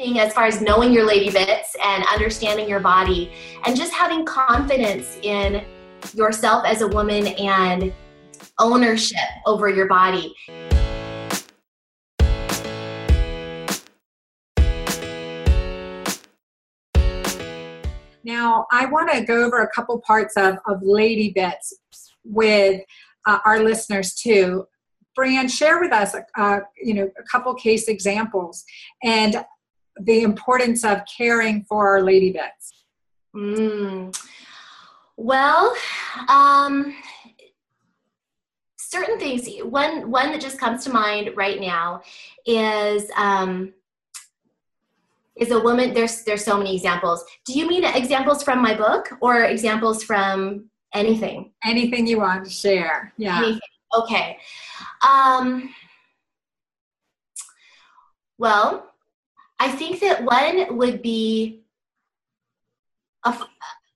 thing as far as knowing your lady bits and understanding your body and just having confidence in yourself as a woman and ownership over your body. Now, I want to go over a couple parts of, of Lady Bits with uh, our listeners too. Brianne, share with us, uh, you know, a couple case examples and the importance of caring for our Lady Bits. Mm. Well, um, certain things. One one that just comes to mind right now is um, is a woman there's there's so many examples do you mean examples from my book or examples from anything anything you want to share yeah anything. okay um well i think that one would be a,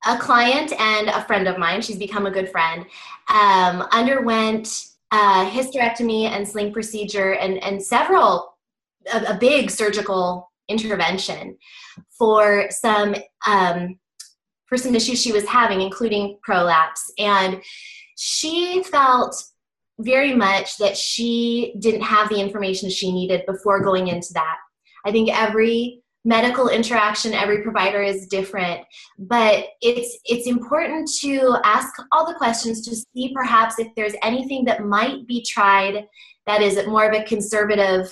a client and a friend of mine she's become a good friend um, underwent a hysterectomy and sling procedure and and several a, a big surgical intervention for some um, for some issues she was having, including prolapse, and she felt very much that she didn't have the information she needed before going into that. I think every medical interaction every provider is different but it's it's important to ask all the questions to see perhaps if there's anything that might be tried that is more of a conservative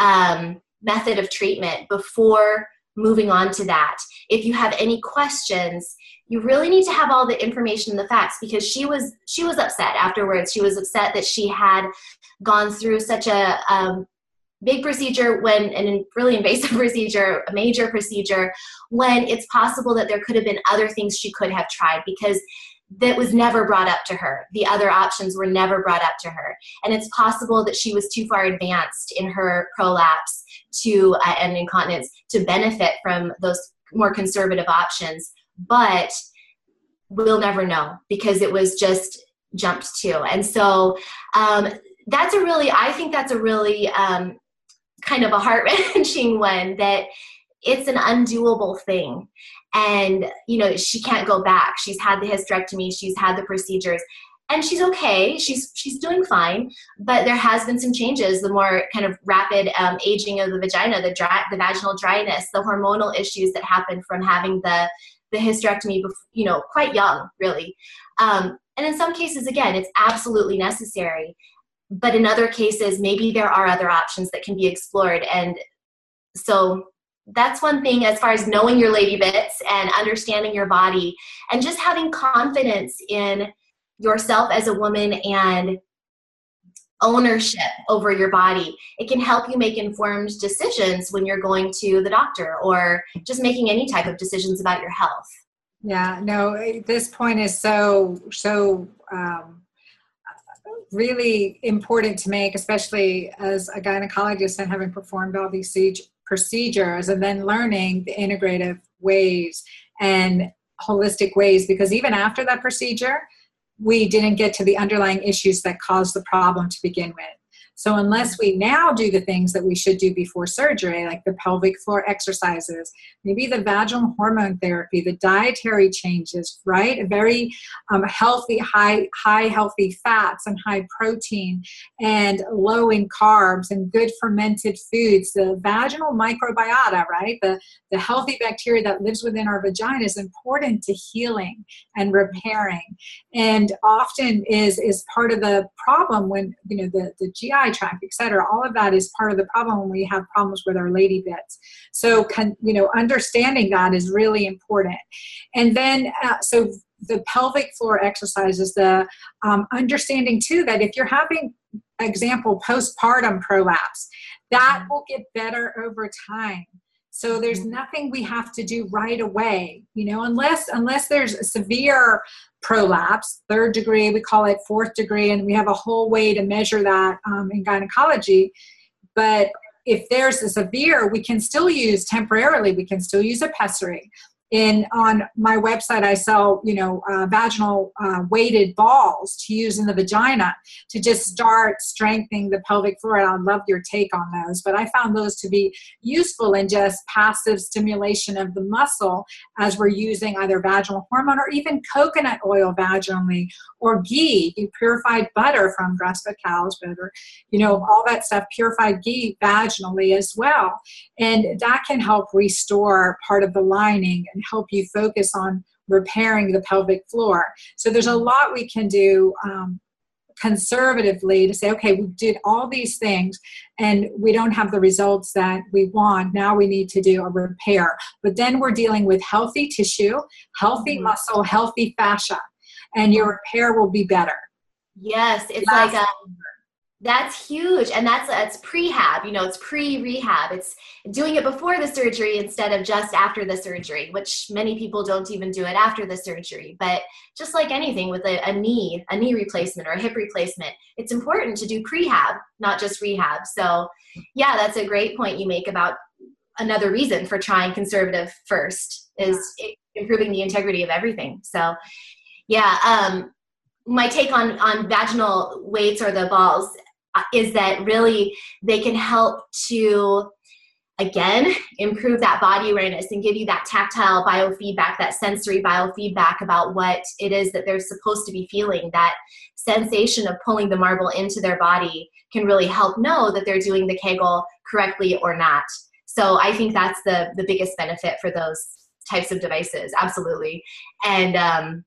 um, method of treatment before moving on to that. If you have any questions, you really need to have all the information and the facts because she was she was upset afterwards. She was upset that she had gone through such a um, big procedure when an really invasive procedure, a major procedure, when it's possible that there could have been other things she could have tried because that was never brought up to her. The other options were never brought up to her. And it's possible that she was too far advanced in her prolapse to uh, and incontinence to benefit from those more conservative options. But we'll never know because it was just jumped to. And so um, that's a really, I think that's a really um, kind of a heart wrenching one that it's an undoable thing. And you know she can't go back. She's had the hysterectomy. She's had the procedures. And she's okay. She's she's doing fine. But there has been some changes. The more kind of rapid um, aging of the vagina the dry the vaginal dryness the hormonal issues that happen from having the the hysterectomy you know quite young really. Um, and in some cases again it's absolutely necessary but in other cases maybe there are other options that can be explored and so that's one thing as far as knowing your lady bits and understanding your body and just having confidence in yourself as a woman and ownership over your body. It can help you make informed decisions when you're going to the doctor or just making any type of decisions about your health. Yeah, no, this point is so, so um, really important to make, especially as a gynecologist and having performed all these procedures and then learning the integrative ways and holistic ways because even after that procedure we didn't get to the underlying issues that caused the problem to begin with so, unless we now do the things that we should do before surgery, like the pelvic floor exercises, maybe the vaginal hormone therapy, the dietary changes, right? A very um, healthy, high, high healthy fats and high protein, and low in carbs and good fermented foods. The vaginal microbiota, right? The the healthy bacteria that lives within our vagina is important to healing and repairing, and often is is part of the problem when you know the the GI GI tract, etc. All of that is part of the problem when we have problems with our lady bits. So, can, you know, understanding that is really important. And then, uh, so the pelvic floor exercises, the um, understanding too that if you're having, example, postpartum prolapse, that will get better over time. So there's mm-hmm. nothing we have to do right away, you know, unless unless there's a severe prolapse, third degree, we call it fourth degree, and we have a whole way to measure that um, in gynecology. But if there's a severe, we can still use temporarily, we can still use a pessary. In on my website i sell you know uh, vaginal uh, weighted balls to use in the vagina to just start strengthening the pelvic floor. And i love your take on those but i found those to be useful in just passive stimulation of the muscle as we're using either vaginal hormone or even coconut oil vaginally or ghee you purified butter from grass-fed cows butter you know all that stuff purified ghee vaginally as well. And that can help restore part of the lining and help you focus on repairing the pelvic floor. So there's a lot we can do um, conservatively to say, okay, we did all these things and we don't have the results that we want. Now we need to do a repair. But then we're dealing with healthy tissue, healthy mm-hmm. muscle, healthy fascia, and your repair will be better. Yes, it's Last like a that's huge and that's that's prehab you know it's pre-rehab. It's doing it before the surgery instead of just after the surgery which many people don't even do it after the surgery. But just like anything with a, a knee a knee replacement or a hip replacement it's important to do prehab not just rehab. So yeah that's a great point you make about another reason for trying conservative first is improving the integrity of everything. So yeah um my take on on vaginal weights or the balls is that really they can help to again improve that body awareness and give you that tactile biofeedback that sensory biofeedback about what it is that they're supposed to be feeling. That sensation of pulling the marble into their body can really help know that they're doing the kegel correctly or not. So i think that's the the biggest benefit for those types of devices. Absolutely. And um,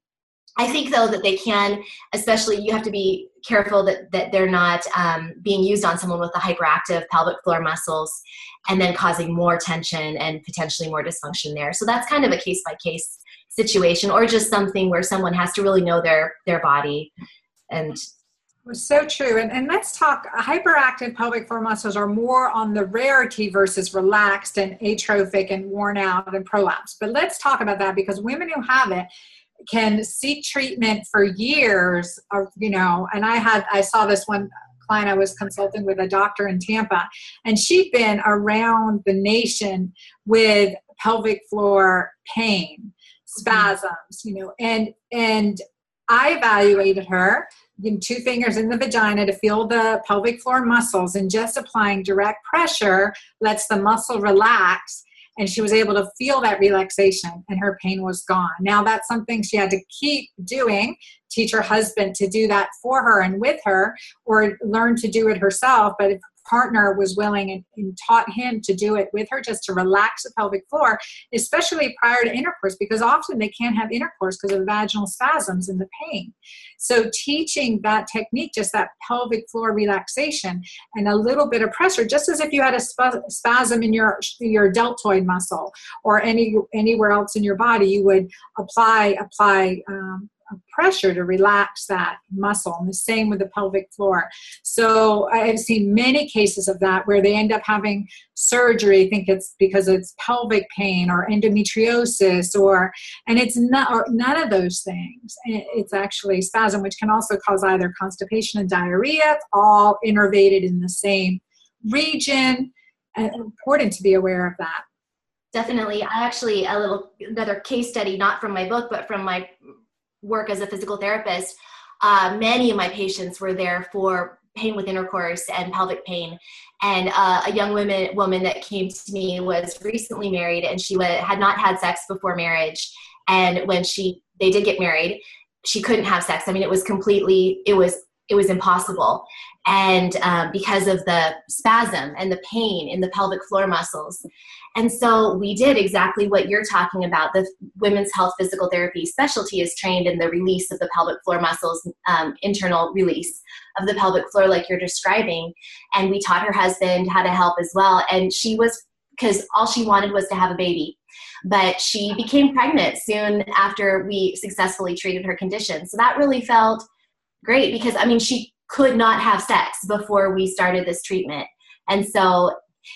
I think though that they can, especially you have to be careful that, that they're not um, being used on someone with the hyperactive pelvic floor muscles and then causing more tension and potentially more dysfunction there. So that's kind of a case by case situation or just something where someone has to really know their their body and so true. And, and let's talk hyperactive pelvic floor muscles are more on the rarity versus relaxed and atrophic and worn out and prolapse. But let's talk about that because women who have it, can seek treatment for years or you know and i had i saw this one client i was consulting with a doctor in tampa and she'd been around the nation with pelvic floor pain spasms you know and and i evaluated her two fingers in the vagina to feel the pelvic floor muscles and just applying direct pressure lets the muscle relax and she was able to feel that relaxation and her pain was gone. Now that's something she had to keep doing, teach her husband to do that for her and with her, or learn to do it herself. But if partner was willing and, and, taught him to do it with her just to relax the pelvic floor, especially prior to intercourse, because often they can't have intercourse because of vaginal spasms and the pain. So, teaching that technique, just that pelvic floor relaxation and a little bit of pressure, just as if you had a spasm in your your deltoid muscle or any anywhere else in your body, you would apply apply. Um, pressure to relax that muscle. And the same with the pelvic floor. So I've seen many cases of that where they end up having surgery. Think it's because it's pelvic pain or endometriosis or, and it's not, or none of those things. It's actually spasm, which can also cause either constipation and diarrhea, all innervated in the same region. And important to be aware of that definitely i actually a little another case study not from my book but from my work as a physical therapist, uh, many of my patients were there for pain with intercourse and pelvic pain. And uh, a young woman woman that came to me was recently married, and she w- had not had sex before marriage. And when she they did get married, she couldn't have sex. I mean, it was completely it was it was impossible. And um, because of the spasm and the pain in the pelvic floor muscles. And so we did exactly what you're talking about. The women's health physical therapy specialty is trained in the release of the pelvic floor muscles, um, internal release of the pelvic floor, like you're describing. And we taught her husband how to help as well. And she was, because all she wanted was to have a baby. But she became pregnant soon after we successfully treated her condition. So that really felt great because, I mean, she could not have sex before we started this treatment. And so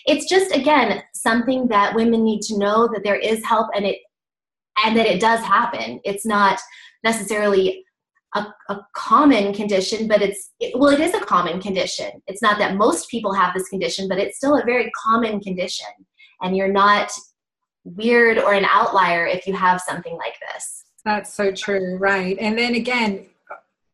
it's just again something that women need to know that there is help and it and that it does happen it's not necessarily a, a common condition but it's it, well it is a common condition it's not that most people have this condition but it's still a very common condition and you're not weird or an outlier if you have something like this. That's so true, right? And then again,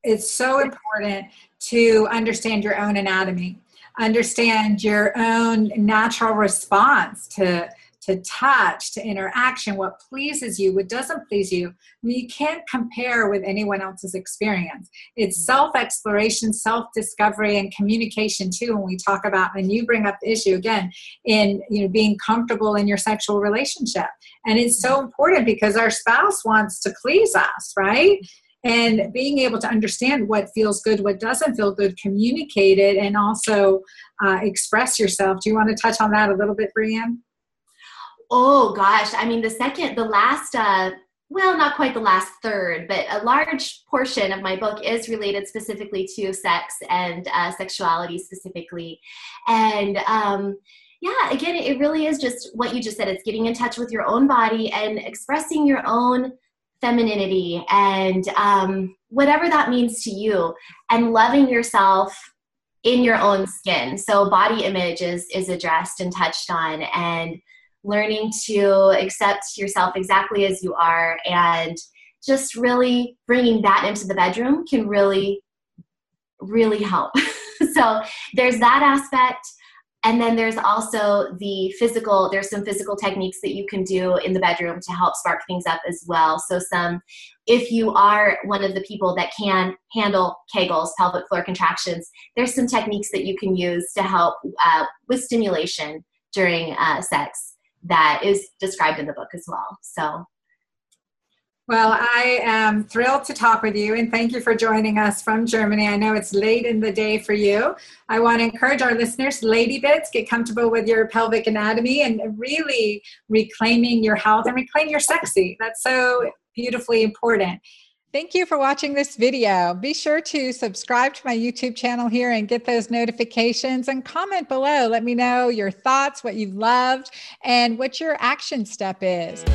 it's so important to understand your own anatomy, understand your own natural response to to touch, to interaction, what pleases you, what doesn't please you. Mean, you can't compare with anyone else's experience. It's self exploration, self discovery, and communication too. When we talk about, and you bring up the issue again in you know being comfortable in your sexual relationship, and it's so important because our spouse wants to please us, right? And being able to understand what feels good what doesn't feel good communicate it and also uh, express yourself. Do you want to touch on that a little bit Brianne Oh gosh, I mean the second, the last, uh, well, not quite the last third, but a large portion of my book is related specifically to sex and uh, sexuality specifically, and um, yeah, again, it really is just what you just said. It's getting in touch with your own body and expressing your own femininity and um, whatever that means to you, and loving yourself in your own skin. So body image is is addressed and touched on, and learning to accept yourself exactly as you are and just really bringing that into the bedroom can really really help so there's that aspect and then there's also the physical there's some physical techniques that you can do in the bedroom to help spark things up as well so some if you are one of the people that can handle kegels pelvic floor contractions there's some techniques that you can use to help uh, with stimulation during uh, sex that is described in the book as well. So well, I am thrilled to talk with you and thank you for joining us from Germany. I know it's late in the day for you. I want to encourage our listeners, lady bits, get comfortable with your pelvic anatomy and really reclaiming your health and reclaim your sexy. That's so beautifully important. Thank you for watching this video. Be sure to subscribe to my YouTube channel here and get those notifications and comment below. Let me know your thoughts, what you loved, and what your action step is.